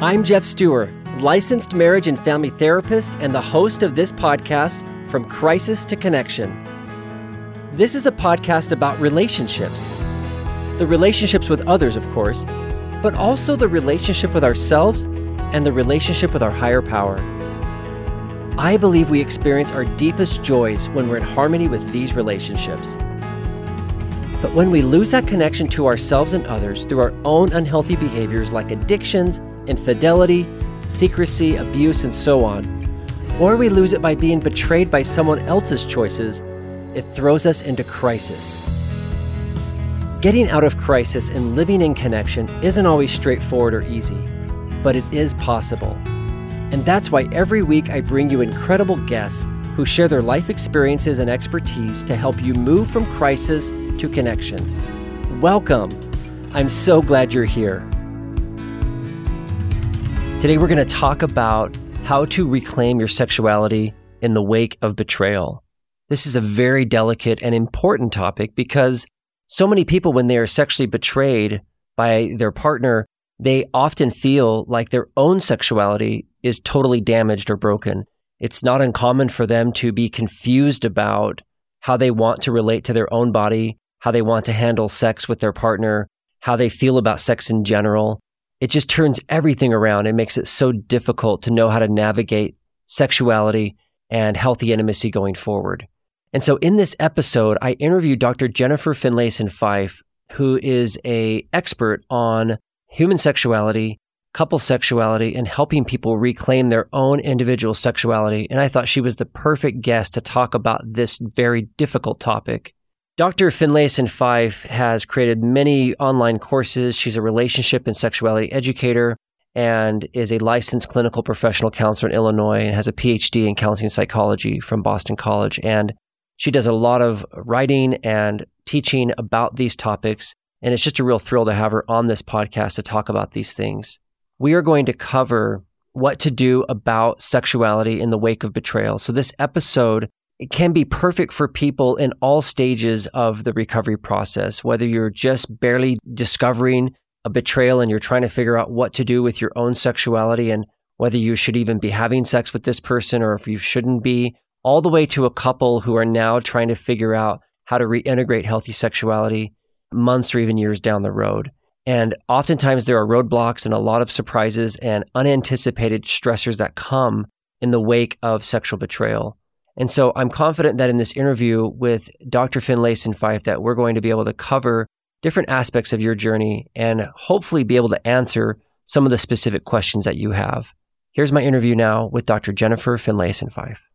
I'm Geoff Steurer, licensed marriage and family therapist and the host of this podcast, From Crisis to Connection. This is a podcast about relationships the relationships with others, of course, but also the relationship with ourselves and the relationship with our higher power. I believe we experience our deepest joys when we're in harmony with these relationships. But when we lose that connection to ourselves and others through our own unhealthy behaviors like addictions, infidelity, secrecy, abuse, and so on, or we lose it by being betrayed by someone else's choices, it throws us into crisis. Getting out of crisis and living in connection isn't always straightforward or easy, but it is possible. And that's why every week I bring you incredible guests who share their life experiences and expertise to help you move from crisis to connection. Welcome! I'm so glad you're here. Today we're going to talk about how to reclaim your sexuality in the wake of betrayal. This is a very delicate and important topic because so many people, when they are sexually betrayed by their partner, they often feel like their own sexuality is totally damaged or broken. It's not uncommon for them to be confused about how they want to relate to their own body, how they want to handle sex with their partner, how they feel about sex in general. It just turns everything around and makes it so difficult to know how to navigate sexuality and healthy intimacy going forward. And so in this episode, I interviewed Dr. Jennifer Finlayson Fife, who is a expert on human sexuality, couple sexuality, and helping people reclaim their own individual sexuality. And I thought she was the perfect guest to talk about this very difficult topic. Dr. Finlayson Fife has created many online courses. She's a relationship and sexuality educator and is a licensed clinical professional counselor in Illinois and has a PhD in counseling psychology from Boston College. And she does a lot of writing and teaching about these topics, and it's just a real thrill to have her on this podcast to talk about these things. We are going to cover what to do about sexuality in the wake of betrayal. So this episode can be perfect for people in all stages of the recovery process, whether you're just barely discovering a betrayal and you're trying to figure out what to do with your own sexuality and whether you should even be having sex with this person or if you shouldn't be, all the way to a couple who are now trying to figure out how to reintegrate healthy sexuality months or even years down the road. And oftentimes there are roadblocks and a lot of surprises and unanticipated stressors that come in the wake of sexual betrayal. And so I'm confident that in this interview with Dr. Finlayson Fife that we're going to be able to cover different aspects of your journey and hopefully be able to answer some of the specific questions that you have. Here's my interview now with Dr. Jennifer Finlayson Fife.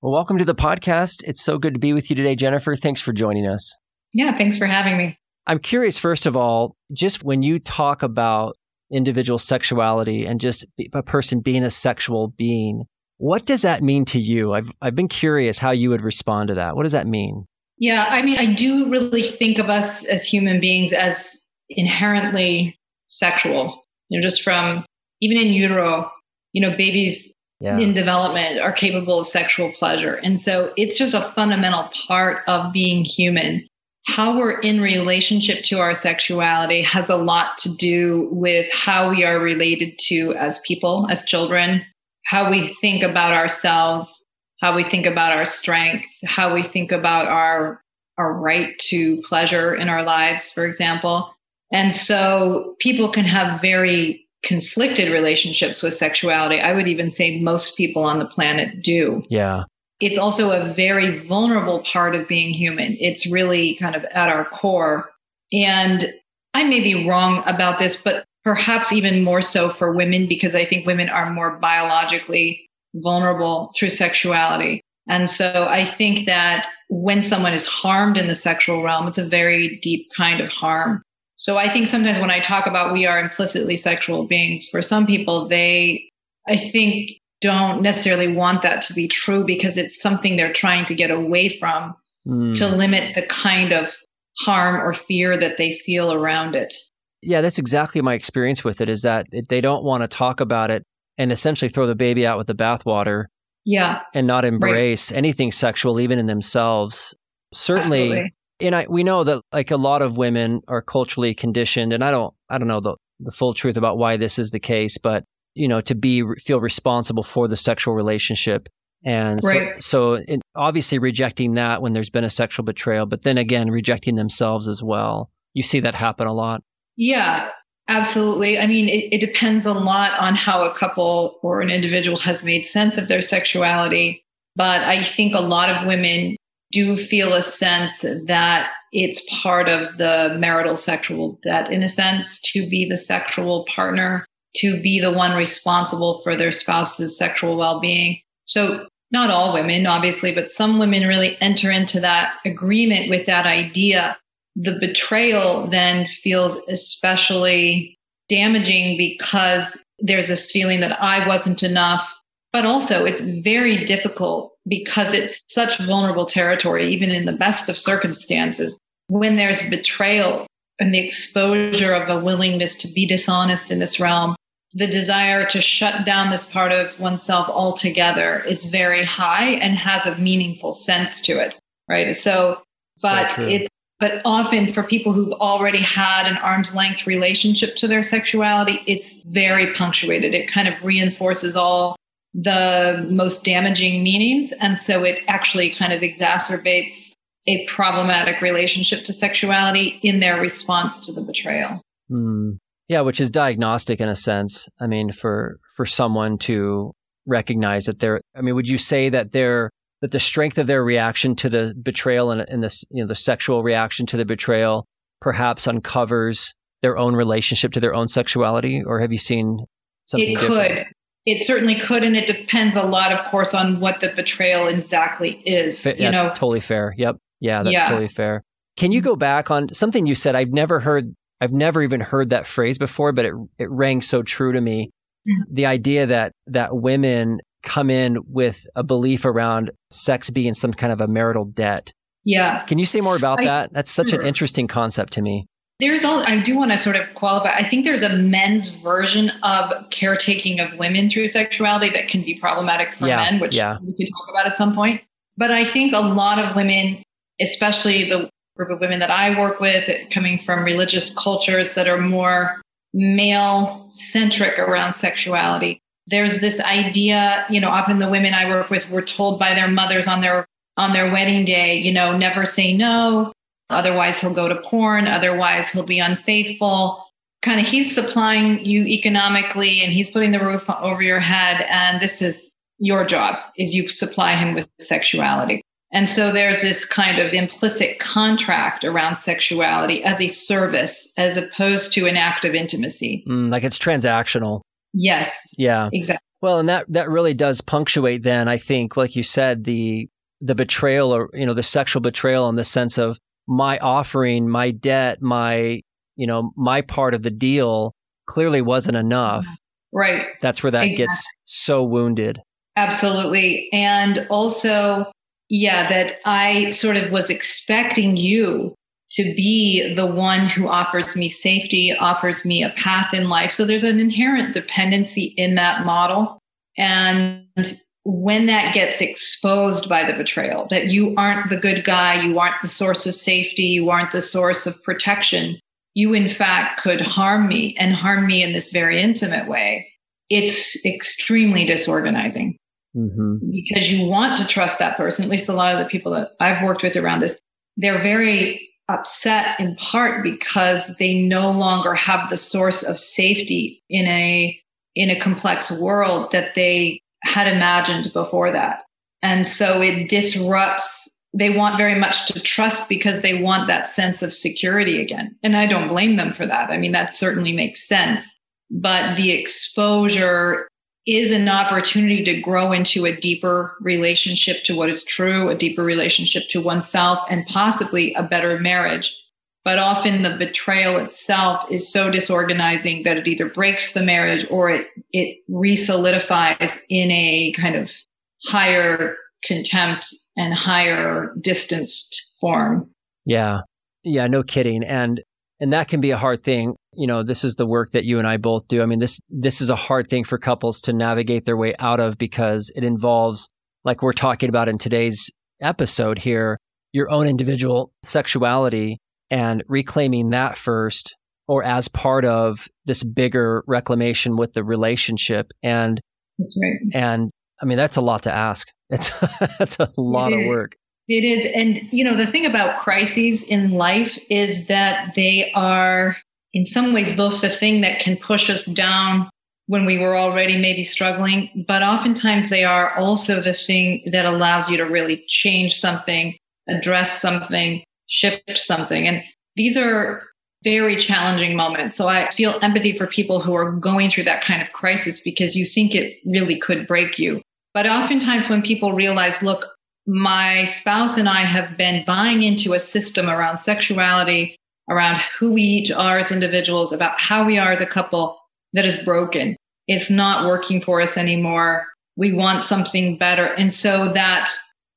Well, welcome to the podcast. It's so good to be with you today, Jennifer. Thanks for joining us. Yeah, thanks for having me. I'm curious, first of all, just when you talk about individual sexuality and just a person being a sexual being, what does that mean to you? I've, I've been curious how you would respond to that. What does that mean? Yeah, I mean, I do really think of us as human beings as inherently sexual. You know, just from even in utero, you know, babies yeah. in development are capable of sexual pleasure. And so it's just a fundamental part of being human. How we're in relationship to our sexuality has a lot to do with how we are related to as people, as children, how we think about ourselves, how we think about our strength, how we think about our our right to pleasure in our lives, for example. And so people can have very conflicted relationships with sexuality. I would even say most people on the planet do. Yeah. It's also a very vulnerable part of being human. It's really kind of at our core. And I may be wrong about this, but perhaps even more so for women because I think women are more biologically vulnerable through sexuality. And so I think that when someone is harmed in the sexual realm, it's a very deep kind of harm. So I think sometimes when I talk about we are implicitly sexual beings, for some people, they, I think, don't necessarily want that to be true because it's something they're trying to get away from mm. to limit the kind of harm or fear that they feel around it. Yeah, that's exactly my experience with it is that they don't want to talk about it and essentially throw the baby out with the bathwater. Yeah. And not embrace right. anything sexual, even in themselves. Certainly, Absolutely and I we know that like a lot of women are culturally conditioned, and I don't I don't know the the full truth about why this is the case, but you know, to be feel responsible for the sexual relationship. And right. so, so it, obviously rejecting that when there's been a sexual betrayal, but then again, rejecting themselves as well. You see that happen a lot. Yeah, absolutely. I mean, it, it depends a lot on how a couple or an individual has made sense of their sexuality. But I think a lot of women do feel a sense that it's part of the marital sexual debt, in a sense, to be the sexual partner, to be the one responsible for their spouse's sexual well being. So, not all women, obviously, but some women really enter into that agreement with that idea. The betrayal then feels especially damaging because there's this feeling that I wasn't enough. But also, it's very difficult because it's such vulnerable territory, even in the best of circumstances. When there's betrayal and the exposure of a willingness to be dishonest in this realm, the desire to shut down this part of oneself altogether is very high and has a meaningful sense to it. Right. So, but so it's, but often for people who've already had an arm's length relationship to their sexuality, it's very punctuated. It kind of reinforces all the most damaging meanings. And so it actually kind of exacerbates a problematic relationship to sexuality in their response to the betrayal. Mm. Yeah, which is diagnostic in a sense. I mean, for for someone to recognize that they're I mean, would you say that they're that the strength of their reaction to the betrayal and, and this, you know, the sexual reaction to the betrayal perhaps uncovers their own relationship to their own sexuality? Or have you seen something it could. Different? It certainly could, and it depends a lot, of course, on what the betrayal exactly is. That's you know? totally fair. Yep. Yeah, that's yeah. totally fair. Can you go back on something you said? I've never heard, I've never even heard that phrase before, but it it rang so true to me. Mm-hmm. The idea that that women come in with a belief around sex being some kind of a marital debt. Yeah. Can you say more about I, that? That's such an interesting concept to me there's all i do want to sort of qualify i think there's a men's version of caretaking of women through sexuality that can be problematic for yeah, men which yeah. we can talk about at some point but i think a lot of women especially the group of women that i work with coming from religious cultures that are more male centric around sexuality there's this idea you know often the women i work with were told by their mothers on their on their wedding day you know never say no Otherwise, he'll go to porn. Otherwise, he'll be unfaithful. Kind of, he's supplying you economically and he's putting the roof over your head. And this is your job is you supply him with sexuality. And so there's this kind of implicit contract around sexuality as a service as opposed to an act of intimacy. Mm, like it's transactional. Yes. Yeah. Exactly. Well, and that that really does punctuate then I think like you said the the betrayal or you know the sexual betrayal in the sense of my offering, my debt, my, you know, my part of the deal clearly wasn't enough. Mm-hmm. Right. That's where that exactly. gets so wounded. Absolutely. And also, yeah, that I sort of was expecting you to be the one who offers me safety, offers me a path in life. So there's an inherent dependency in that model. And when that gets exposed by the betrayal, that you aren't the good guy, you aren't the source of safety, you aren't the source of protection, you in fact could harm me and harm me in this very intimate way, it's extremely disorganizing. Mm-hmm. Because you want to trust that person, at least a lot of the people that I've worked with around this, they're very upset in part because they no longer have the source of safety in a in a complex world that they had imagined before that. And so it disrupts, they want very much to trust because they want that sense of security again. And I don't blame them for that. I mean, that certainly makes sense. But the exposure is an opportunity to grow into a deeper relationship to what is true, a deeper relationship to oneself, and possibly a better marriage. But often the betrayal itself is so disorganizing that it either breaks the marriage or it, it re-solidifies in a kind of higher contempt and higher distanced form. Yeah. Yeah, no kidding. And and that can be a hard thing. You know, this is the work that you and I both do. I mean, this this is a hard thing for couples to navigate their way out of because it involves like we're talking about in today's episode here, your own individual sexuality and reclaiming that first or as part of this bigger reclamation with the relationship. And that's right. And I mean, that's a lot to ask. It's that's a lot of work. It is. And, you know, the thing about crises in life is that they are, in some ways, both the thing that can push us down when we were already maybe struggling, but oftentimes they are also the thing that allows you to really change something, address something, shift something. And these are very challenging moments. So I feel empathy for people who are going through that kind of crisis because you think it really could break you. But oftentimes when people realize, look, my spouse and I have been buying into a system around sexuality, around who we each are as individuals, about how we are as a couple that is broken. It's not working for us anymore. We want something better. And so that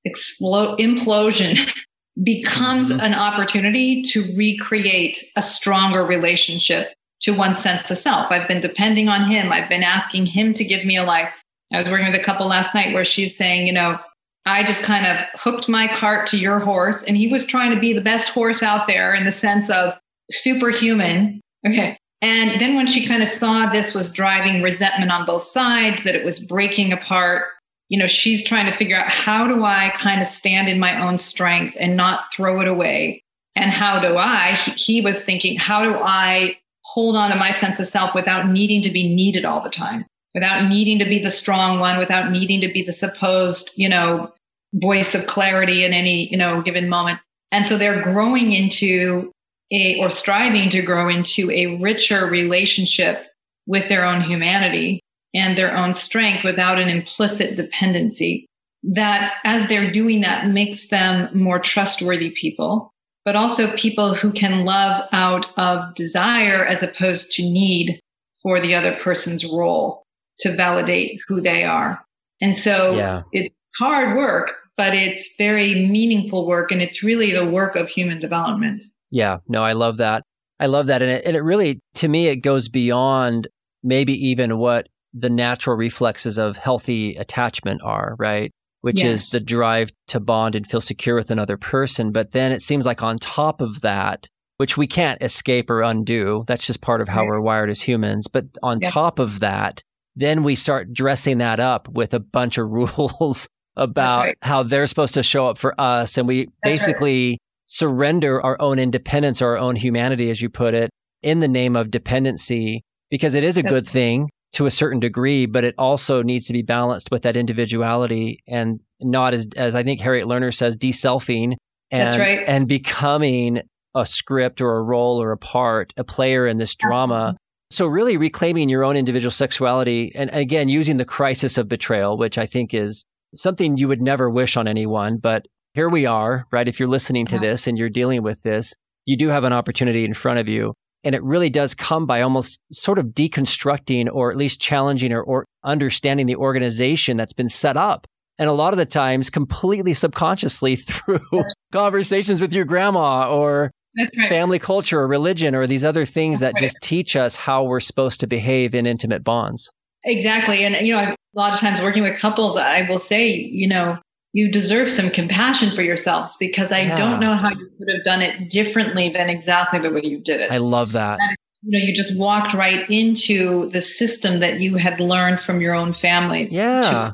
explode implosion becomes mm-hmm. an opportunity to recreate a stronger relationship to one sense of self. I've been depending on him. I've been asking him to give me a life. I was working with a couple last night where she's saying, you know, I just kind of hooked my cart to your horse, and he was trying to be the best horse out there in the sense of superhuman. Okay. And then when she kind of saw this was driving resentment on both sides, that it was breaking apart you know, she's trying to figure out how do I kind of stand in my own strength and not throw it away? And how do I, he, was thinking, how do I hold on to my sense of self without needing to be needed all the time, without needing to be the strong one, without needing to be the supposed, you know, voice of clarity in any, you know, given moment. And so they're growing into a, or striving to grow into a richer relationship with their own humanity and their own strength without an implicit dependency. That as they're doing that makes them more trustworthy people, but also people who can love out of desire as opposed to need for the other person's role to validate who they are. And so yeah. it's hard work, but it's very meaningful work. And it's really the work of human development. Yeah, no, I love that. I love that. And it, and it really, to me, it goes beyond maybe even what the natural reflexes of healthy attachment are, right? Which yes. is the drive to bond and feel secure with another person. But then it seems like on top of that, which we can't escape or undo, that's just part of how right. we're wired as humans. But on yes. top of that, then we start dressing that up with a bunch of rules about right. how they're supposed to show up for us. And we that's basically right. surrender our own independence or our own humanity, as you put it, in the name of dependency, because it is a that's good thing to a certain degree, but it also needs to be balanced with that individuality and not as as I think Harriet Lerner says, deselfing and right. and becoming a script or a role or a part, a player in this drama. So really reclaiming your own individual sexuality and again using the crisis of betrayal, which I think is something you would never wish on anyone, but here we are, right? If you're listening to yeah. this and you're dealing with this, you do have an opportunity in front of you and it really does come by almost sort of deconstructing or at least challenging or, or understanding the organization that's been set up. And a lot of the times, completely subconsciously through conversations with your grandma or right. family culture or religion or these other things that's that right. just teach us how we're supposed to behave in intimate bonds. Exactly. And, you know, a lot of times working with couples, I will say, you know, you deserve some compassion for yourselves because I yeah. don't know how you could have done it differently than exactly the way you did it. I love that. that you know, you just walked right into the system that you had learned from your own family. Yeah.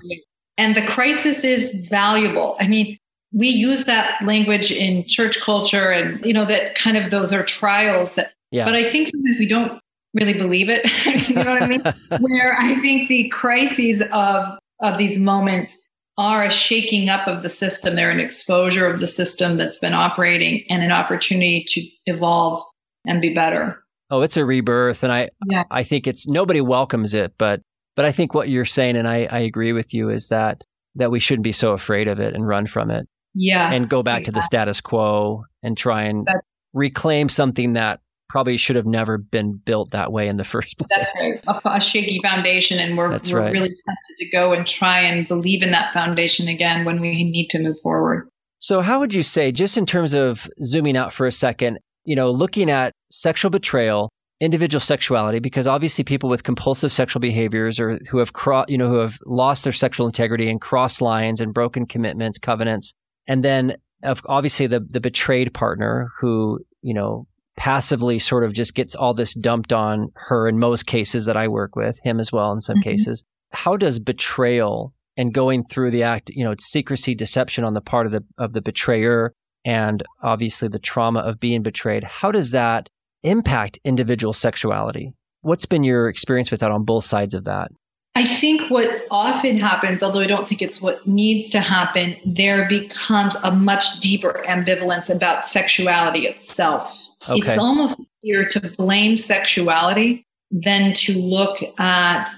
And the crisis is valuable. I mean, we use that language in church culture and, you know, that kind of those are trials that, yeah. but I think sometimes we don't really believe it. you know what I mean? Where I think the crises of, of these moments are a shaking up of the system. They're an exposure of the system that's been operating and an opportunity to evolve and be better. Oh, it's a rebirth. And I, yeah. I think it's nobody welcomes it, but, but I think what you're saying, and I, I agree with you, is that, that we shouldn't be so afraid of it and run from it. Yeah. And go back yeah. to the status quo and try and that's, reclaim something that probably should have never been built that way in the first place. That's right. A, a shaky foundation. And we're, we're right. really tempted to go and try and believe in that foundation again when we need to move forward. So, how would you say, just in terms of zooming out for a second, you know, looking at sexual betrayal, individual sexuality, because obviously people with compulsive sexual behaviors or who have, cro- you know, who have lost their sexual integrity and crossed lines and broken commitments, covenants, and then obviously the the betrayed partner who you know passively sort of just gets all this dumped on her in most cases that I work with, him as well in some mm-hmm. cases. How does betrayal and going through the act, you know, secrecy, deception on the part of the of the betrayer and obviously the trauma of being betrayed, how does that impact individual sexuality? What's been your experience with that on both sides of that? I think what often happens, although I don't think it's what needs to happen, there becomes a much deeper ambivalence about sexuality itself. Okay. It's almost easier to blame sexuality than to look at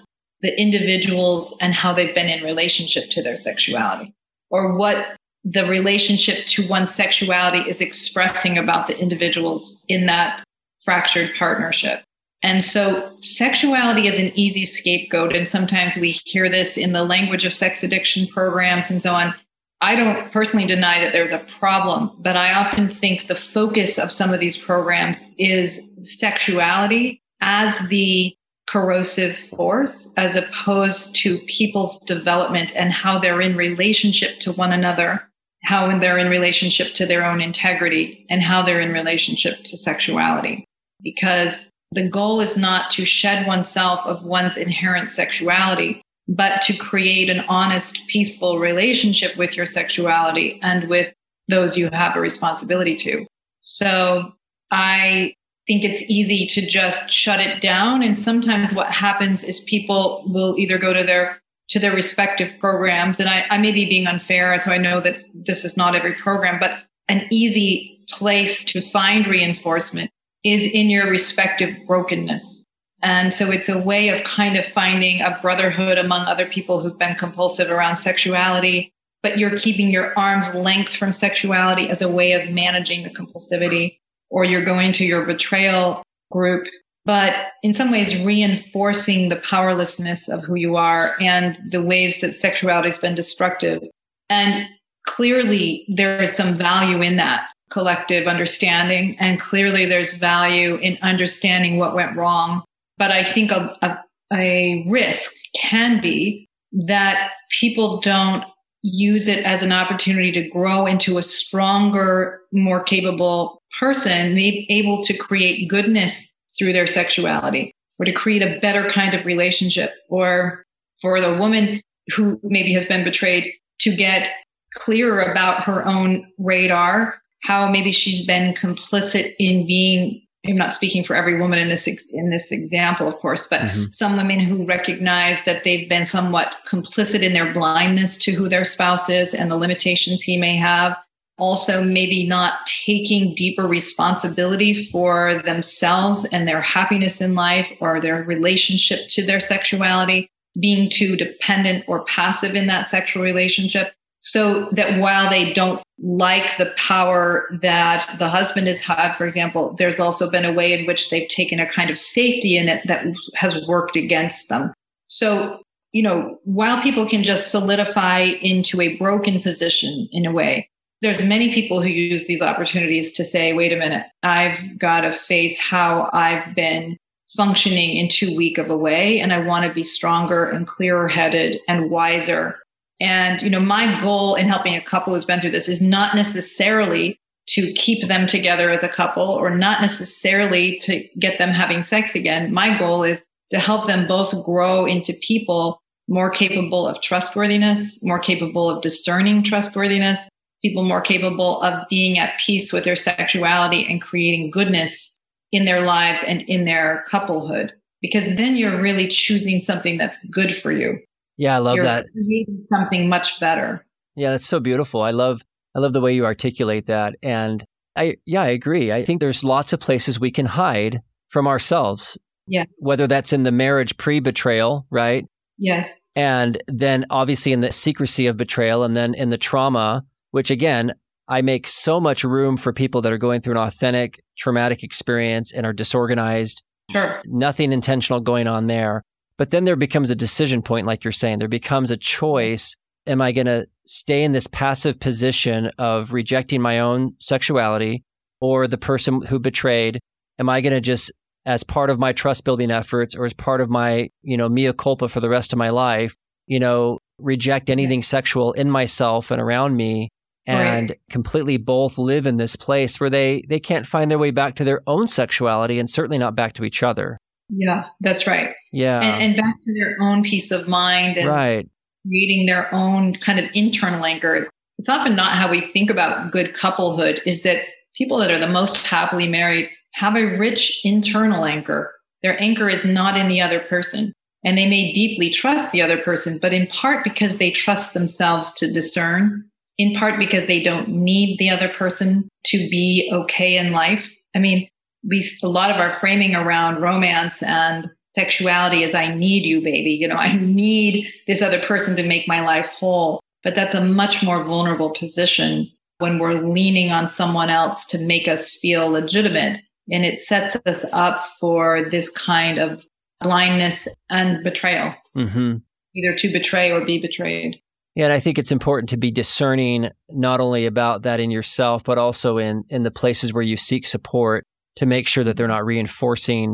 the individuals and how they've been in relationship to their sexuality or what the relationship to one's sexuality is expressing about the individuals in that fractured partnership. And so sexuality is an easy scapegoat. And sometimes we hear this in the language of sex addiction programs and so on. I don't personally deny that there's a problem, but I often think the focus of some of these programs is sexuality as the corrosive force as opposed to people's development and how they're in relationship to one another, how they're in relationship to their own integrity, and how they're in relationship to sexuality. Because the goal is not to shed oneself of one's inherent sexuality, but to create an honest, peaceful relationship with your sexuality and with those you have a responsibility to. So I think it's easy to just shut it down. And sometimes what happens is people will either go to their to their respective programs. And I, I may be being unfair, so I know that this is not every program, but an easy place to find reinforcement is in your respective brokenness. And so it's a way of kind of finding a brotherhood among other people who've been compulsive around sexuality, but you're keeping your arm's length from sexuality as a way of managing the compulsivity, or you're going to your betrayal group, but in some ways reinforcing the powerlessness of who you are and the ways that sexuality has been destructive. And clearly there is some value in that collective understanding. And clearly there's value in understanding what went wrong. But I think a, a, a risk can be that people don't use it as an opportunity to grow into a stronger, more capable person, able to create goodness through their sexuality or to create a better kind of relationship or for the woman who maybe has been betrayed to get clearer about her own radar how maybe she's been complicit in being I'm not speaking for every woman in this in this example, of course, but mm-hmm. some women who recognize that they've been somewhat complicit in their blindness to who their spouse is and the limitations he may have. Also, maybe not taking deeper responsibility for themselves and their happiness in life or their relationship to their sexuality, being too dependent or passive in that sexual relationship. So that while they don't like the power that the husband has had, for example, there's also been a way in which they've taken a kind of safety in it that has worked against them. So, you know, while people can just solidify into a broken position in a way, there's many people who use these opportunities to say, wait a minute, I've got to face how I've been functioning in too weak of a way, and I want to be stronger and clearer headed and wiser and, you know, my goal in helping a couple who's been through this is not necessarily to keep them together as a couple or not necessarily to get them having sex again. My goal is to help them both grow into people more capable of trustworthiness, more capable of discerning trustworthiness, people more capable of being at peace with their sexuality and creating goodness in their lives and in their couplehood. Because then you're really choosing something that's good for you. Yeah, I love You're that. Creating something much better. Yeah, that's so beautiful. I love I love the way you articulate that. And I yeah, I agree. I think there's lots of places we can hide from ourselves. Yeah. Whether that's in the marriage pre-betrayal, right? Yes. And then obviously in the secrecy of betrayal and then in the trauma, which again, I make so much room for people that are going through an authentic traumatic experience and are disorganized. Sure. Nothing intentional going on there. But then there becomes a decision point, like you're saying. There becomes a choice. Am I going to stay in this passive position of rejecting my own sexuality or the person who betrayed? Am I going to just, as part of my trust building efforts or as part of my, you know, mea culpa for the rest of my life, you know, reject anything sexual in myself and around me and right. completely both live in this place where they they can't find their way back to their own sexuality and certainly not back to each other. Yeah, that's right. Yeah. And, and back to their own peace of mind and right. creating their own kind of internal anchor. It's often not how we think about good couplehood, is that people that are the most happily married have a rich internal anchor. Their anchor is not in the other person. And they may deeply trust the other person, but in part because they trust themselves to discern, in part because they don't need the other person to be okay in life. I mean, we, a lot of our framing around romance and sexuality is I need you, baby. You know, I need this other person to make my life whole. But that's a much more vulnerable position when we're leaning on someone else to make us feel legitimate. And it sets us up for this kind of blindness and betrayal, mm-hmm. either to betray or be betrayed. Yeah, and I think it's important to be discerning not only about that in yourself, but also in in the places where you seek support to make sure that they're not reinforcing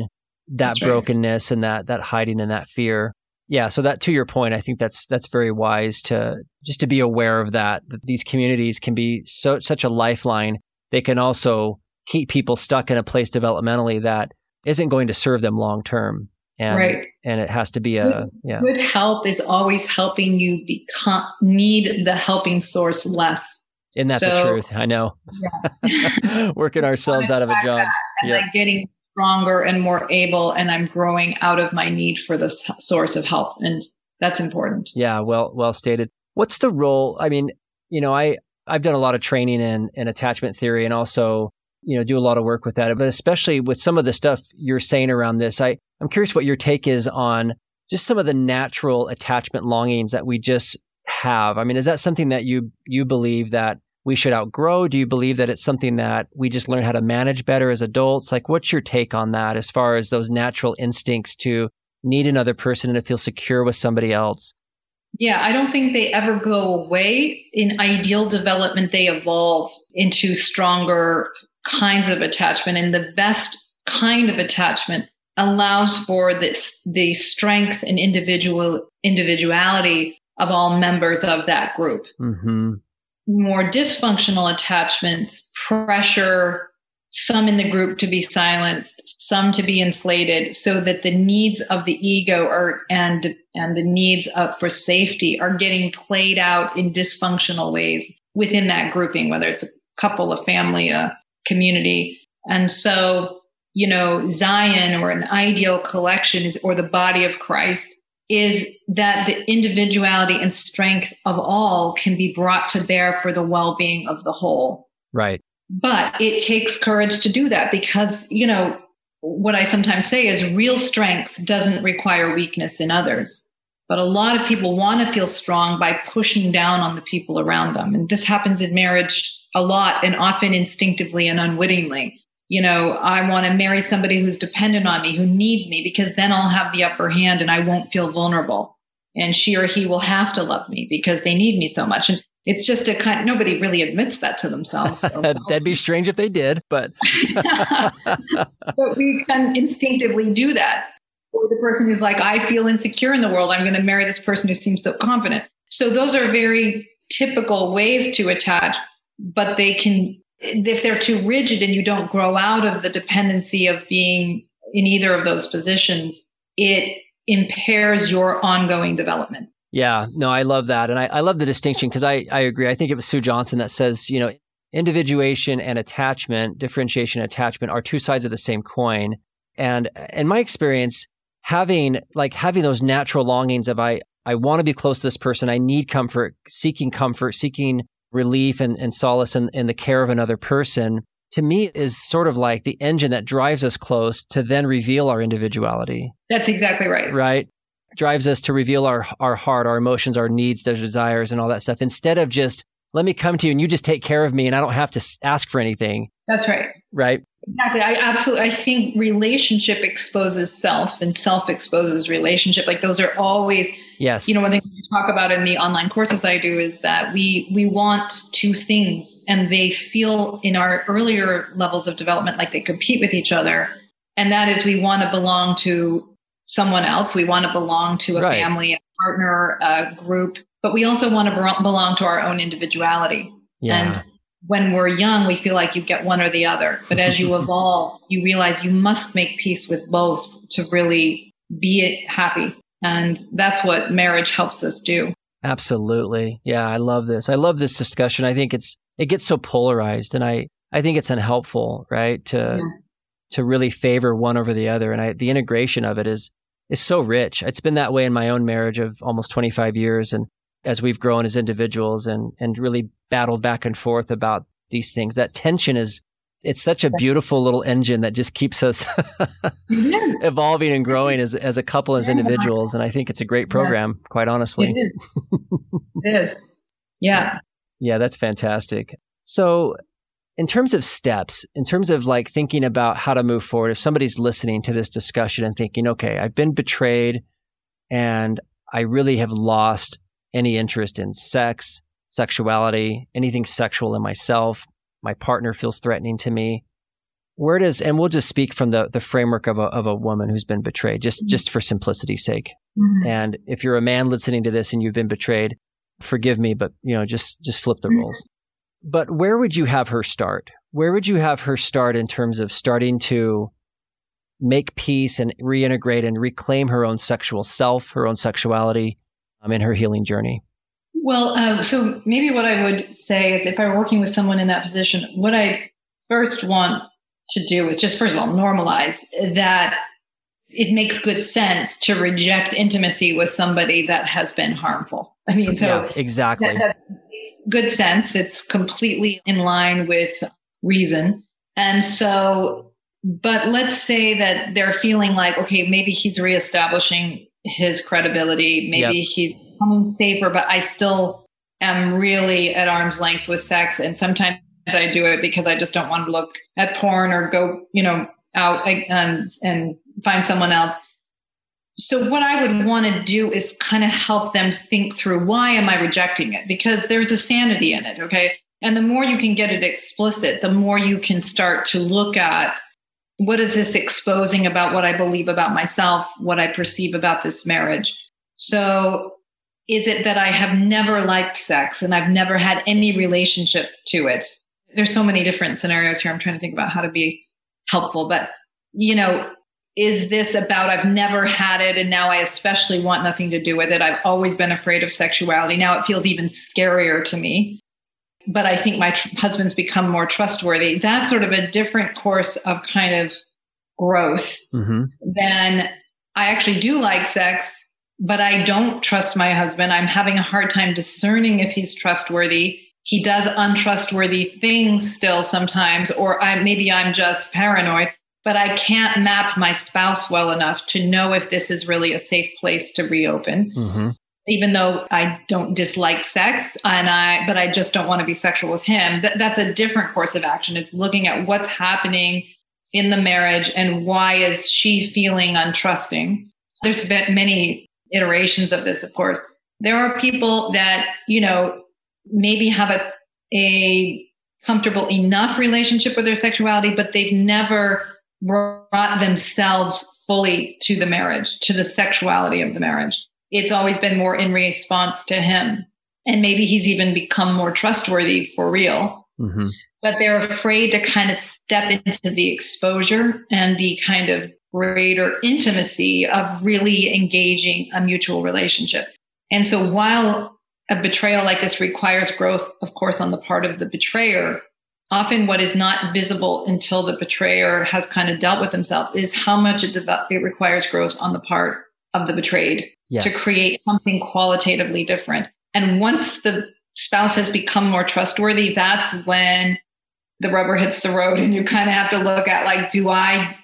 that that's brokenness right. and that that hiding and that fear. Yeah, so that to your point, I think that's that's very wise to just to be aware of that that these communities can be so such a lifeline. They can also keep people stuck in a place developmentally that isn't going to serve them long term. And, right. and it has to be a good, yeah. Good help is always helping you become need the helping source less. Isn't that so, the truth? I know. Yeah. Working ourselves out of a job. And yeah. like getting stronger and more able, and I'm growing out of my need for this source of help, and that's important. Yeah, well, well stated. What's the role? I mean, you know, I I've done a lot of training in in attachment theory, and also you know do a lot of work with that, but especially with some of the stuff you're saying around this. I I'm curious what your take is on just some of the natural attachment longings that we just have. I mean, is that something that you you believe that we should outgrow? Do you believe that it's something that we just learn how to manage better as adults? Like, what's your take on that as far as those natural instincts to need another person and to feel secure with somebody else? Yeah, I don't think they ever go away. In ideal development, they evolve into stronger kinds of attachment. And the best kind of attachment allows for this the strength and individual individuality of all members of that group. Mm-hmm. More dysfunctional attachments pressure some in the group to be silenced, some to be inflated, so that the needs of the ego are and and the needs of, for safety are getting played out in dysfunctional ways within that grouping, whether it's a couple, a family, a community. And so you know, Zion or an ideal collection is, or the body of Christ is that the individuality and strength of all can be brought to bear for the well-being of the whole. Right. But it takes courage to do that because, you know, what I sometimes say is real strength doesn't require weakness in others. But a lot of people want to feel strong by pushing down on the people around them. And this happens in marriage a lot and often instinctively and unwittingly you know, I want to marry somebody who's dependent on me, who needs me, because then I'll have the upper hand and I won't feel vulnerable. And she or he will have to love me because they need me so much. And it's just a kind nobody really admits that to themselves. That'd be strange if they did, but but we can instinctively do that. Or the person who's like, I feel insecure in the world, I'm going to marry this person who seems so confident. So those are very typical ways to attach, but they can if they're too rigid and you don't grow out of the dependency of being in either of those positions, it impairs your ongoing development. Yeah, no, I love that. And I, I love the distinction because I, I agree. I think it was Sue Johnson that says, you know, individuation and attachment, differentiation and attachment are two sides of the same coin. And in my experience, having like having those natural longings of I, I want to be close to this person, I need comfort, seeking comfort, seeking relief and, and solace in, in the care of another person, to me is sort of like the engine that drives us close to then reveal our individuality. That's exactly right. Right? Drives us to reveal our, our heart, our emotions, our needs, their desires, and all that stuff instead of just, let me come to you and you just take care of me and I don't have to ask for anything. That's right. Right. Exactly. I absolutely, I think relationship exposes self and self exposes relationship. Like those are always Yes. You know, one thing we talk about in the online courses I do is that we we want two things and they feel in our earlier levels of development like they compete with each other. And that is we want to belong to someone else. We want to belong to a right. family, a partner, a group, but we also want to belong to our own individuality. Yeah. And when we're young, we feel like you get one or the other. But as you evolve, you realize you must make peace with both to really be happy. And that's what marriage helps us do. Absolutely. Yeah, I love this. I love this discussion. I think it's it gets so polarized and I I think it's unhelpful, right? To yes. to really favor one over the other and I the integration of it is is so rich. It's been that way in my own marriage of almost 25 years and as we've grown as individuals and and really battled back and forth about these things. That tension is it's such a beautiful little engine that just keeps us evolving and growing as as a couple as individuals and I think it's a great program yeah. quite honestly. It is. it is. Yeah. Yeah, that's fantastic. So in terms of steps, in terms of like thinking about how to move forward, if somebody's listening to this discussion and thinking, okay, I've been betrayed and I really have lost any interest in sex, sexuality, anything sexual in myself. My partner feels threatening to me. Where does and we'll just speak from the the framework of a of a woman who's been betrayed, just mm-hmm. just for simplicity's sake. Mm-hmm. And if you're a man listening to this and you've been betrayed, forgive me, but you know, just just flip the mm-hmm. rules. But where would you have her start? Where would you have her start in terms of starting to make peace and reintegrate and reclaim her own sexual self, her own sexuality, um, in her healing journey? Well, um, so maybe what I would say is if I were working with someone in that position, what I first want to do is just, first of all, normalize that it makes good sense to reject intimacy with somebody that has been harmful. I mean, so yeah, exactly. That, that good sense. It's completely in line with reason. And so, but let's say that they're feeling like, okay, maybe he's reestablishing his credibility. Maybe yep. he's becoming safer, but I still am really at arm's length with sex. And sometimes I do it because I just don't want to look at porn or go, you know, out and, and find someone else. So what I would want to do is kind of help them think through why am I rejecting it? Because there's a sanity in it. Okay. And the more you can get it explicit, the more you can start to look at what is this exposing about what I believe about myself, what I perceive about this marriage. So, is it that I have never liked sex and I've never had any relationship to it? There's so many different scenarios here. I'm trying to think about how to be helpful, but you know, is this about I've never had it and now I especially want nothing to do with it? I've always been afraid of sexuality. Now it feels even scarier to me but I think my tr- husband's become more trustworthy. That's sort of a different course of kind of growth mm-hmm. than I actually do like sex, but I don't trust my husband. I'm having a hard time discerning if he's trustworthy. He does untrustworthy things still sometimes, or I, maybe I'm just paranoid, but I can't map my spouse well enough to know if this is really a safe place to reopen. Mm-hmm even though I don't dislike sex and I but I just don't want to be sexual with him that, that's a different course of action it's looking at what's happening in the marriage and why is she feeling untrusting there's been many iterations of this of course there are people that you know maybe have a a comfortable enough relationship with their sexuality but they've never brought themselves fully to the marriage to the sexuality of the marriage it's always been more in response to him. And maybe he's even become more trustworthy for real. Mm-hmm. But they're afraid to kind of step into the exposure and the kind of greater intimacy of really engaging a mutual relationship. And so while a betrayal like this requires growth, of course, on the part of the betrayer, often what is not visible until the betrayer has kind of dealt with themselves is how much it, it requires growth on the part of the betrayed yes. to create something qualitatively different. And once the spouse has become more trustworthy, that's when the rubber hits the road and you kind of have to look at like, do I,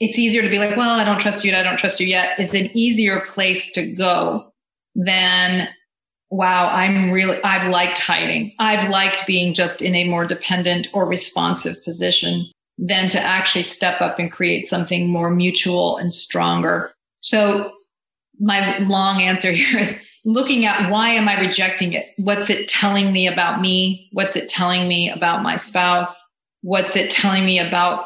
it's easier to be like, well, I don't trust you and I don't trust you yet. It's an easier place to go than, wow, I'm really, I've liked hiding. I've liked being just in a more dependent or responsive position than to actually step up and create something more mutual and stronger. So my long answer here is looking at why am I rejecting it? What's it telling me about me? What's it telling me about my spouse? What's it telling me about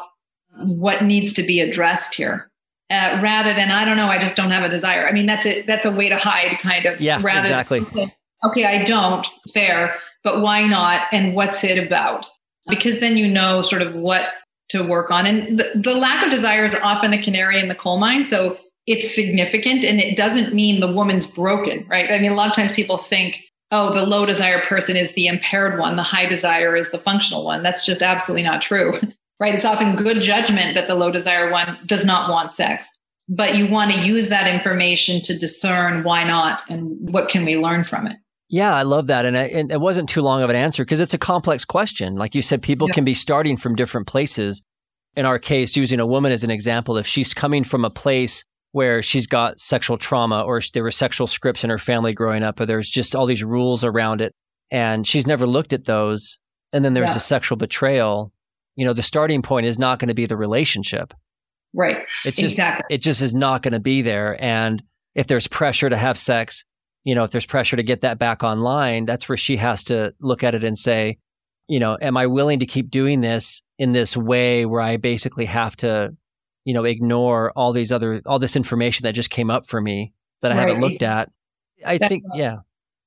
what needs to be addressed here? Uh, rather than I don't know, I just don't have a desire. I mean, that's a that's a way to hide, kind of. Yeah, rather exactly. Than, okay, I don't, fair, but why not? And what's it about? Because then you know sort of what to work on. And the, the lack of desire is often the canary in the coal mine. So it's significant and it doesn't mean the woman's broken, right? I mean, a lot of times people think, oh, the low desire person is the impaired one, the high desire is the functional one. That's just absolutely not true, right? It's often good judgment that the low desire one does not want sex. But you want to use that information to discern why not and what can we learn from it. Yeah, I love that. And, I, and it wasn't too long of an answer because it's a complex question. Like you said, people yeah. can be starting from different places. In our case, using a woman as an example, if she's coming from a place where she's got sexual trauma or there were sexual scripts in her family growing up, or there's just all these rules around it, and she's never looked at those, and then there's yeah. a sexual betrayal, you know, the starting point is not going to be the relationship. Right. It's just, exactly. it just is not going to be there. And if there's pressure to have sex, you know, if there's pressure to get that back online, that's where she has to look at it and say, you know, am I willing to keep doing this in this way where I basically have to, you know, ignore all these other, all this information that just came up for me that I right. haven't looked at? I that's think, yeah.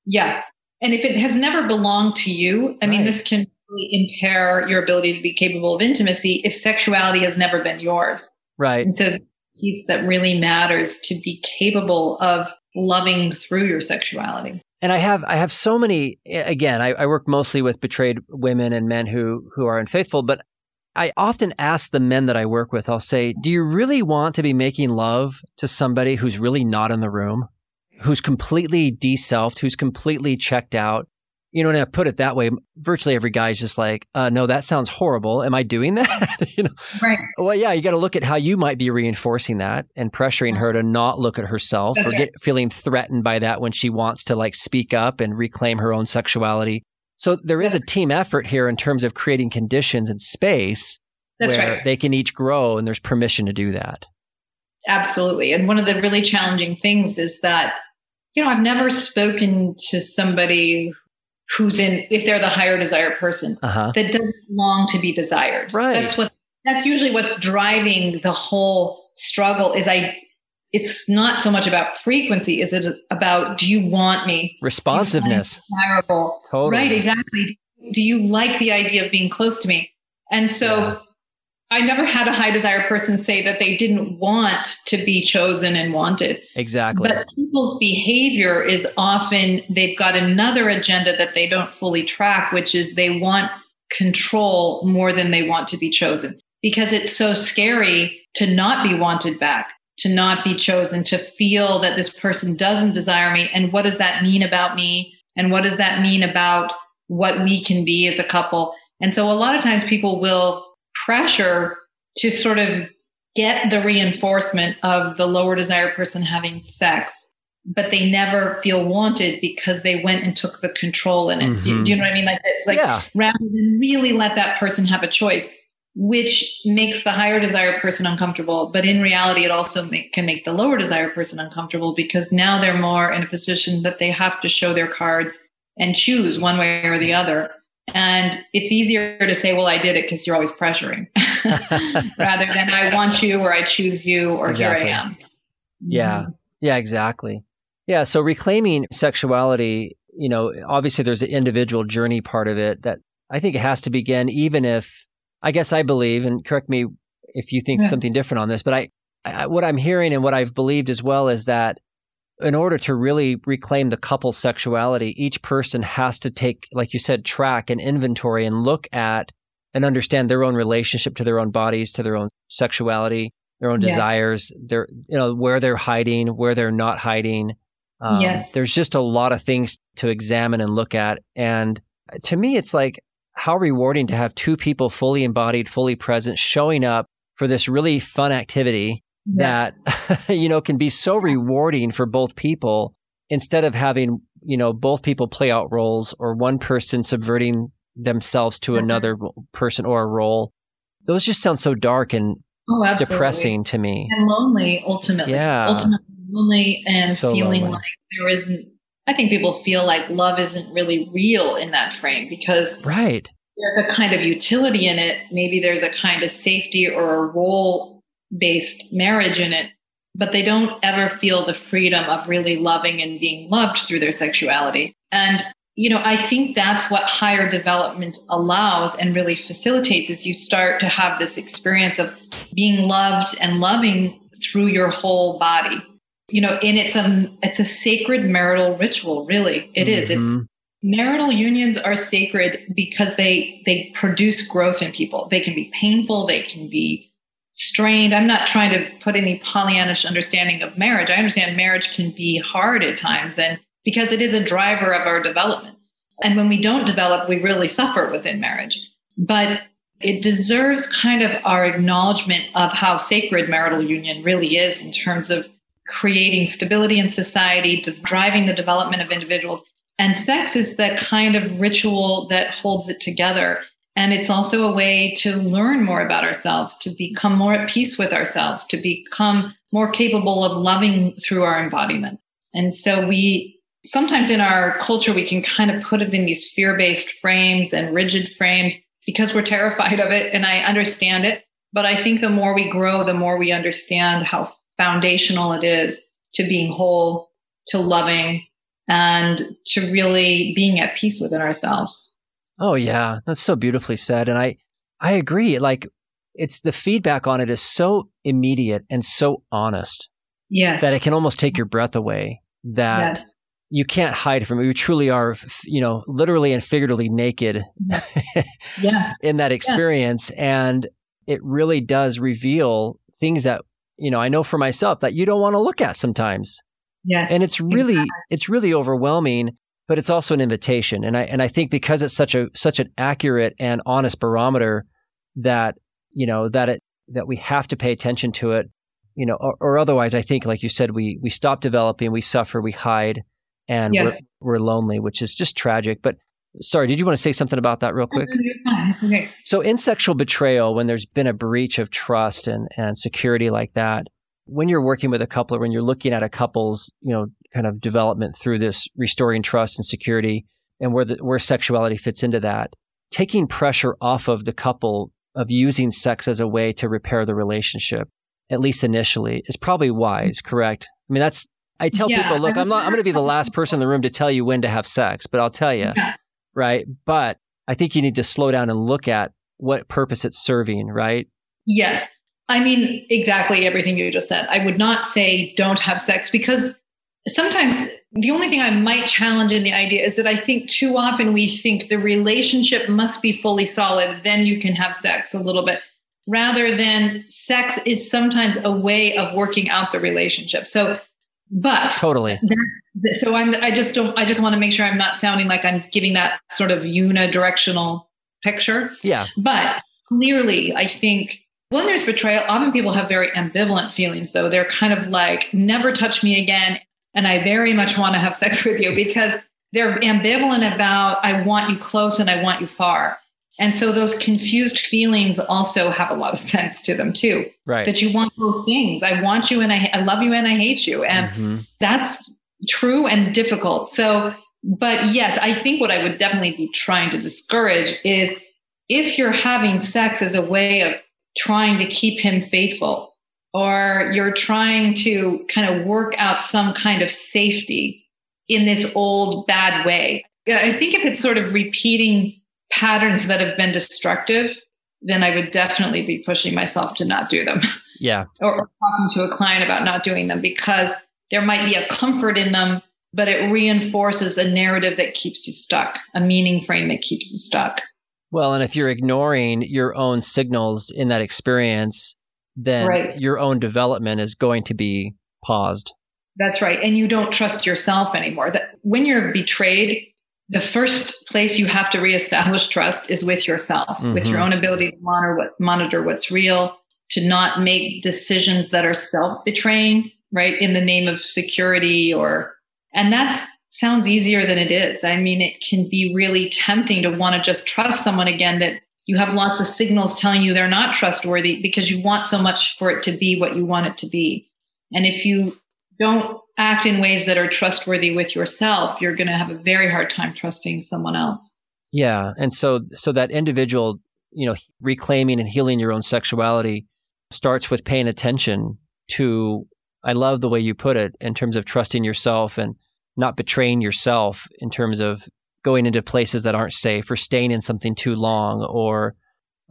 Yeah. And if it has never belonged to you, I right. mean, this can impair your ability to be capable of intimacy if sexuality has never been yours. Right. And so, piece that really matters to be capable of loving through your sexuality. And I have I have so many again, I, I work mostly with betrayed women and men who who are unfaithful, but I often ask the men that I work with, I'll say, Do you really want to be making love to somebody who's really not in the room? Who's completely deselfed, who's completely checked out, you know, and I put it that way, virtually every guy is just like, uh, no, that sounds horrible. Am I doing that? you know, right. Well, yeah, you got to look at how you might be reinforcing that and pressuring her to not look at herself That's or get feeling threatened by that when she wants to like speak up and reclaim her own sexuality. So there is a team effort here in terms of creating conditions and space That's where right. they can each grow and there's permission to do that. Absolutely. And one of the really challenging things is that, you know, I've never spoken to somebody who's in if they're the higher desire person uh-huh. that doesn't long to be desired. Right. That's what that's usually what's driving the whole struggle is i it's not so much about frequency is it about do you want me? Responsiveness. desirable? Totally. Right exactly. Do you like the idea of being close to me? And so yeah. I never had a high desire person say that they didn't want to be chosen and wanted. Exactly. But people's behavior is often they've got another agenda that they don't fully track, which is they want control more than they want to be chosen because it's so scary to not be wanted back, to not be chosen, to feel that this person doesn't desire me. And what does that mean about me? And what does that mean about what we can be as a couple? And so a lot of times people will pressure to sort of get the reinforcement of the lower desire person having sex but they never feel wanted because they went and took the control in it. Mm-hmm. Do, do, you know what I mean? Like it's like yeah. rather than really let that person have a choice, which makes the higher desire person uncomfortable. But in reality, it also make, can make the lower desire person uncomfortable because now they're more in a position that they have to show their cards and choose one way or the other. And it's easier to say, well, I did it because you're always pressuring rather than I want you or I choose you or exactly. here I am. Yeah. Mm-hmm. Yeah, exactly. Yeah. So reclaiming sexuality, you know, obviously there's an individual journey part of it that I think it has to begin, even if I guess I believe, and correct me if you think yeah. something different on this, but I, I, what I'm hearing and what I've believed as well is that in order to really reclaim the couple sexuality, each person has to take, like you said, track and inventory and look at and understand their own relationship to their own bodies, to their own sexuality, their own yes. desires, their, you know, where they're hiding, where they're not hiding. Um, yes. There's just a lot of things to examine and look at. And to me, it's like how rewarding to have two people fully embodied, fully present, showing up for this really fun activity yes. that you know can be so rewarding for both people instead of having you know both people play out roles or one person subverting themselves to mm-hmm. another person or a role. Those just sound so dark and oh, depressing to me. And lonely ultimately. Yeah. Ultimately lonely and so feeling lonely. like there isn't i think people feel like love isn't really real in that frame because right. there's a kind of utility in it. Maybe there's a kind of safety or a role based marriage in it, but they don't ever feel the freedom of really loving and being loved through their sexuality. And, you know, I think that's what higher development allows and really facilitates is you start to have this experience of being loved and loving through your whole body. You know, and it's a it's a sacred marital ritual, really. It mm-hmm. is. It's mm-hmm. marital unions are sacred because they they produce growth in people. They can be painful, they can be strained. I'm not trying to put any Pollyannish understanding of marriage. I understand marriage can be hard at times and because it is a driver of our development. And when we don't develop, we really suffer within marriage. But it deserves kind of our acknowledgement of how sacred marital union really is in terms of creating stability in society, driving the development of individuals. And sex is that kind of ritual that holds it together. And it's also a way to learn more about ourselves, to become more at peace with ourselves, to become more capable of loving through our embodiment. And so we sometimes in our culture, we can kind of put it in these fear based frames and rigid frames because we're terrified of it. And I understand it. But I think the more we grow, the more we understand how foundational it is to being whole, to loving, and to really being at peace within ourselves. Oh yeah, that's so beautifully said and I I agree like it's the feedback on it is so immediate and so honest. Yes. That it can almost take your breath away that yes you can't hide from it. We truly are, you know, literally and figuratively naked yeah. in that experience. Yeah. And it really does reveal things that, you know, I know for myself that you don't want to look at sometimes. Yes. And it's really, exactly. it's really overwhelming, but it's also an invitation. And I, and I think because it's such a, such an accurate and honest barometer that, you know, that it, that we have to pay attention to it, you know, or, or otherwise I think, like you said, we, we stop developing, we suffer, we hide and yes. we're, we're lonely, which is just tragic. But sorry, did you want to say something about that real quick? okay. So, in sexual betrayal, when there's been a breach of trust and, and security like that, when you're working with a couple or when you're looking at a couple's, you know, kind of development through this restoring trust and security and where the, where sexuality fits into that, taking pressure off of the couple of using sex as a way to repair the relationship, at least initially, is probably wise, correct? I mean, that's I tell yeah, people, look, I'm not I'm going to be the last person in the room to tell you when to have sex, but I'll tell you, yeah. right? But I think you need to slow down and look at what purpose it's serving, right? Yes. I mean, exactly everything you just said. I would not say don't have sex because sometimes the only thing I might challenge in the idea is that I think too often we think the relationship must be fully solid, then you can have sex a little bit, rather than sex is sometimes a way of working out the relationship. So but totally. That, so I'm, I just don't, I just want to make sure I'm not sounding like I'm giving that sort of unidirectional picture. Yeah. But clearly, I think when there's betrayal, often people have very ambivalent feelings, though. They're kind of like, never touch me again. And I very much want to have sex with you because they're ambivalent about, I want you close and I want you far. And so those confused feelings also have a lot of sense to them too. Right. That you want both things. I want you and I, I love you and I hate you. And mm-hmm. that's true and difficult. So, but yes, I think what I would definitely be trying to discourage is if you're having sex as a way of trying to keep him faithful or you're trying to kind of work out some kind of safety in this old bad way. I think if it's sort of repeating patterns that have been destructive, then I would definitely be pushing myself to not do them. Yeah. or, or talking to a client about not doing them because there might be a comfort in them, but it reinforces a narrative that keeps you stuck, a meaning frame that keeps you stuck. Well, and if you're ignoring your own signals in that experience, then right. your own development is going to be paused. That's right. And you don't trust yourself anymore. That when you're betrayed, the first place you have to reestablish trust is with yourself, mm-hmm. with your mm-hmm. own ability to monitor what monitor what's real, to not make decisions that are self-betraying, right? In the name of security or and that sounds easier than it is. I mean, it can be really tempting to want to just trust someone again that you have lots of signals telling you they're not trustworthy because you want so much for it to be what you want it to be. And if you don't act in ways that are trustworthy with yourself, you're going to have a very hard time trusting someone else. Yeah, and so so that individual, you know, reclaiming and healing your own sexuality starts with paying attention to I love the way you put it in terms of trusting yourself and not betraying yourself in terms of going into places that aren't safe or staying in something too long or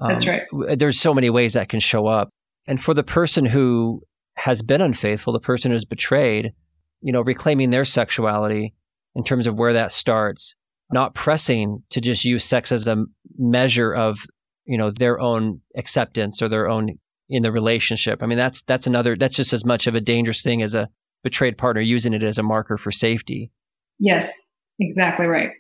um, that's right. there's so many ways that can show up. And for the person who has been unfaithful the person who's betrayed you know reclaiming their sexuality in terms of where that starts not pressing to just use sex as a measure of you know their own acceptance or their own in the relationship. I mean that's that's another that's just as much of a dangerous thing as a betrayed partner using it as a marker for safety yes exactly right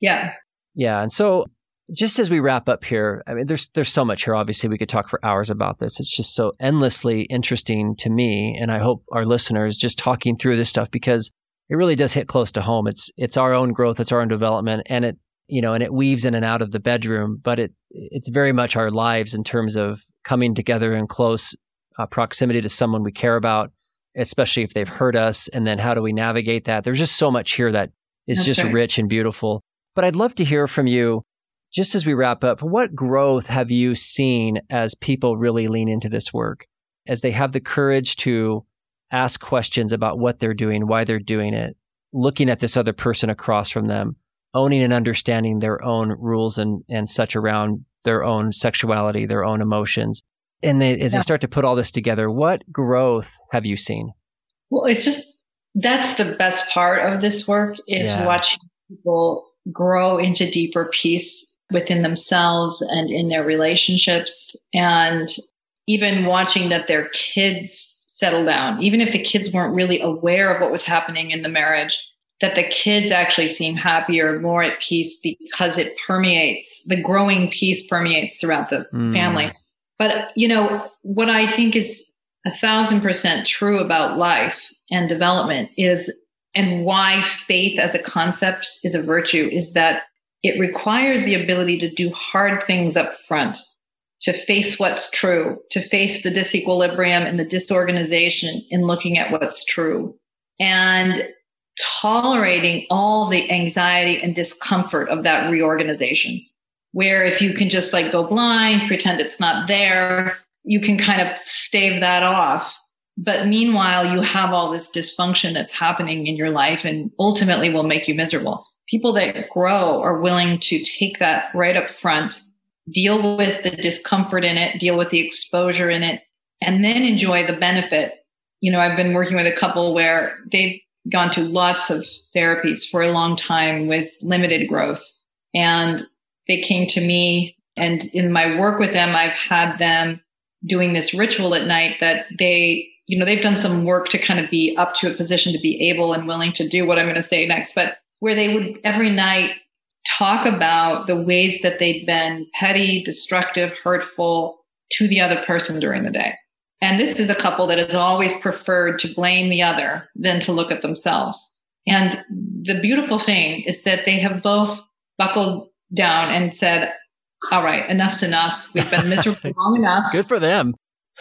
yeah. Yeah. And so just as we wrap up here, I mean, there's there's so much here. Obviously, we could talk for hours about this. It's just so endlessly interesting to me, and I hope our listeners just talking through this stuff because it really does hit close to home. It's it's our own growth, it's our own development, and it you know, and it weaves in and out of the bedroom, but it it's very much our lives in terms of coming together in close uh, proximity to someone we care about, especially if they've hurt us, and then how do we navigate that? There's just so much here that is That's just right. rich and beautiful. But I'd love to hear from you, just as we wrap up, what growth have you seen as people really lean into this work, as they have the courage to ask questions about what they're doing, why they're doing it, looking at this other person across from them, owning and understanding their own rules and, and such around their own sexuality, their own emotions. And they, as yeah. they start to put all this together, what growth have you seen? Well, it's just that's the best part of this work is yeah. watching people grow into deeper peace within themselves and in their relationships and even watching that their kids settle down even if the kids weren't really aware of what was happening in the marriage that the kids actually seem happier more at peace because it permeates the growing peace permeates throughout the mm. family but you know what i think is a thousand percent true about life and development is and why faith as a concept is a virtue is that it requires the ability to do hard things up front, to face what's true, to face the disequilibrium and the disorganization in looking at what's true, and tolerating all the anxiety and discomfort of that reorganization. Where if you can just like go blind, pretend it's not there, you can kind of stave that off but meanwhile, you have all this dysfunction that's happening in your life and ultimately will make you miserable. People that grow are willing to take that right up front, deal with the discomfort in it, deal with the exposure in it, and then enjoy the benefit. You know, I've been working with a couple where they've gone to lots of therapies for a long time with limited growth. And they came to me, and in my work with them, I've had them doing this ritual at night that they you know, they've done some work to kind of be up to a position to be able and willing to do what I'm going to say next, but where they would every night talk about the ways that they'd been petty, destructive, hurtful to the other person during the day. And this is a couple that has always preferred to blame the other than to look at themselves. And the beautiful thing is that they have both buckled down and said, all right, enough's enough. We've been miserable long enough. Good for them.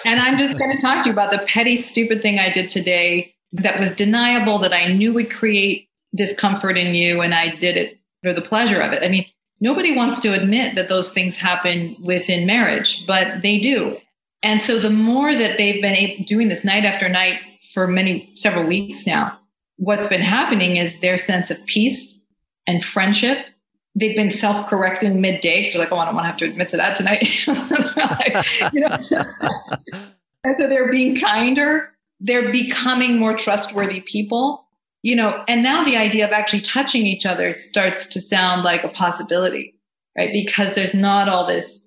And I'm just going to talk to you about the petty, stupid thing I did today that was deniable, that I knew would create discomfort in you, and I did it for the pleasure of it. I mean, nobody wants to admit that those things happen within marriage, but they do. And so the more that they've been doing this night after night for many, several weeks now, what's been happening is their sense of peace and friendship they've been self-correcting midday so like oh i don't want to have to admit to that tonight you know? and so they're being kinder they're becoming more trustworthy people you know and now the idea of actually touching each other starts to sound like a possibility right because there's not all this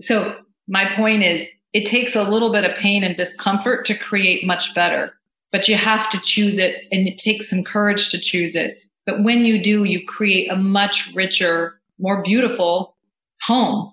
so my point is it takes a little bit of pain and discomfort to create much better but you have to choose it and it takes some courage to choose it but when you do, you create a much richer, more beautiful home,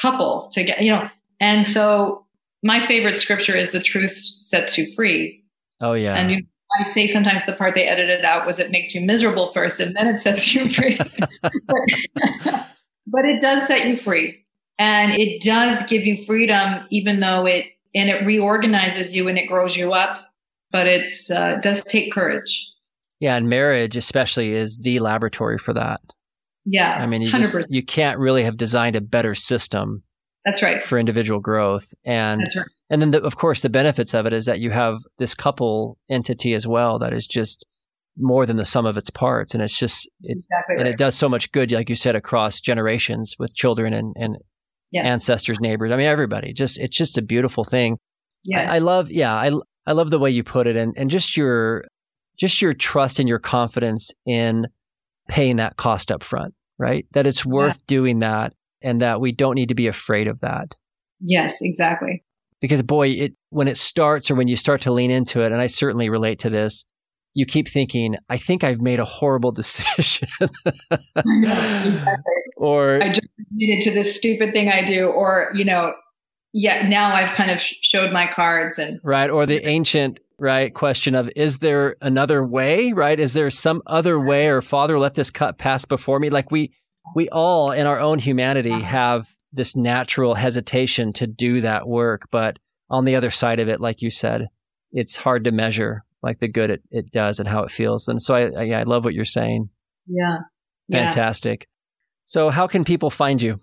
couple to get, you know. And so my favorite scripture is the truth sets you free. Oh, yeah. And you, I say sometimes the part they edited out was it makes you miserable first and then it sets you free. but, but it does set you free. And it does give you freedom, even though it, and it reorganizes you and it grows you up. But it's, uh, does take courage. Yeah, and marriage especially is the laboratory for that. Yeah. I mean, you just you can't really have designed a better system. That's right. For individual growth. And That's right. and then the, of course the benefits of it is that you have this couple entity as well that is just more than the sum of its parts. And it's just, it, exactly right. and it does so much good, like you said, across generations with children and, and yes. ancestors, neighbors. I mean, everybody. Just it's just a beautiful thing. Yeah, I, I, love. Yeah, I I love the way you put it, and and just your just your trust and your confidence in paying that cost up front, right? That it's worth yeah. doing that, and that we don't need to be afraid of that. Yes, exactly. Because boy, it when it starts or when you start to lean into it, and I certainly relate to this you keep thinking, I think I've made a horrible decision. exactly. Or I just admitted to this stupid thing I do, or, you know, yeah, now I've kind of showed my cards and right. Or the ancient right question of is there another way right is there some other way or father let this cut pass before me like we we all in our own humanity have this natural hesitation to do that work but on the other side of it like you said it's hard to measure like the good it, it does and how it feels. And so I, I, I love what you're saying. Yeah. Fantastic. Yeah. So how can people find you?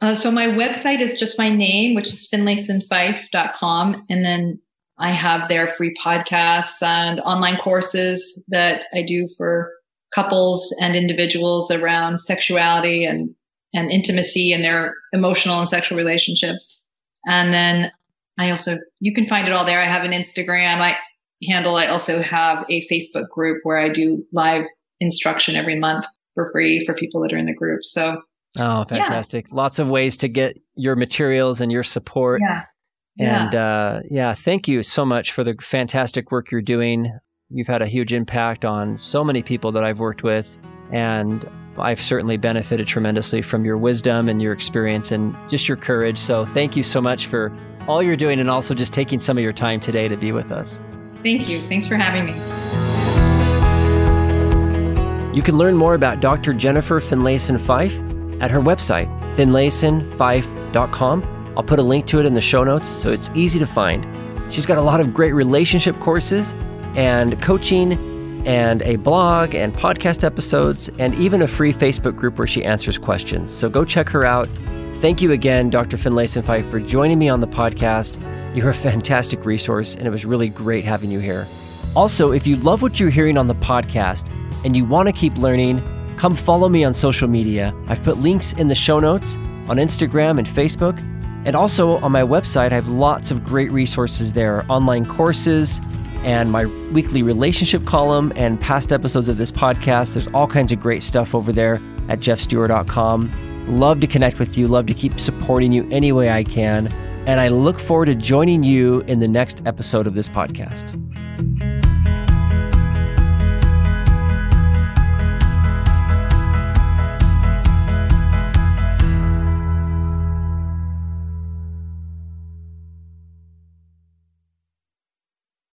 Uh, so my website is just my name, which is finlaysonfife.com. And then I have their free podcasts and online courses that I do for couples and individuals around sexuality and, and intimacy and their emotional and sexual relationships. And then I also, you can find it all there. I have an Instagram. I, handle, I also have a Facebook group where I do live instruction every month for free for people that are in the group. So, oh, fantastic! Yeah. Lots of ways to get your materials and your support. Yeah. And yeah. Uh, yeah, thank you so much for the fantastic work you're doing. You've had a huge impact on so many people that I've worked with. And I've certainly benefited tremendously from your wisdom and your experience and just your courage. So thank you so much for all you're doing and also just taking some of your time today to be with us. Thank you. Thanks for having me. You can learn more about Dr. Jennifer Finlayson Fife at her website, finlaysonfife.com. I'll put a link to it in the show notes so it's easy to find. She's got a lot of great relationship courses and coaching and a blog and podcast episodes and even a free Facebook group where she answers questions. So go check her out. Thank you again, Dr. Finlayson Fife, for joining me on the podcast. You're a fantastic resource, and it was really great having you here. Also, if you love what you're hearing on the podcast and you want to keep learning, come follow me on social media. I've put links in the show notes on Instagram and Facebook. And also on my website, I have lots of great resources there online courses and my weekly relationship column and past episodes of this podcast. There's all kinds of great stuff over there at geoffsteurer.com. Love to connect with you, love to keep supporting you any way I can and I look forward to joining you in the next episode of this podcast.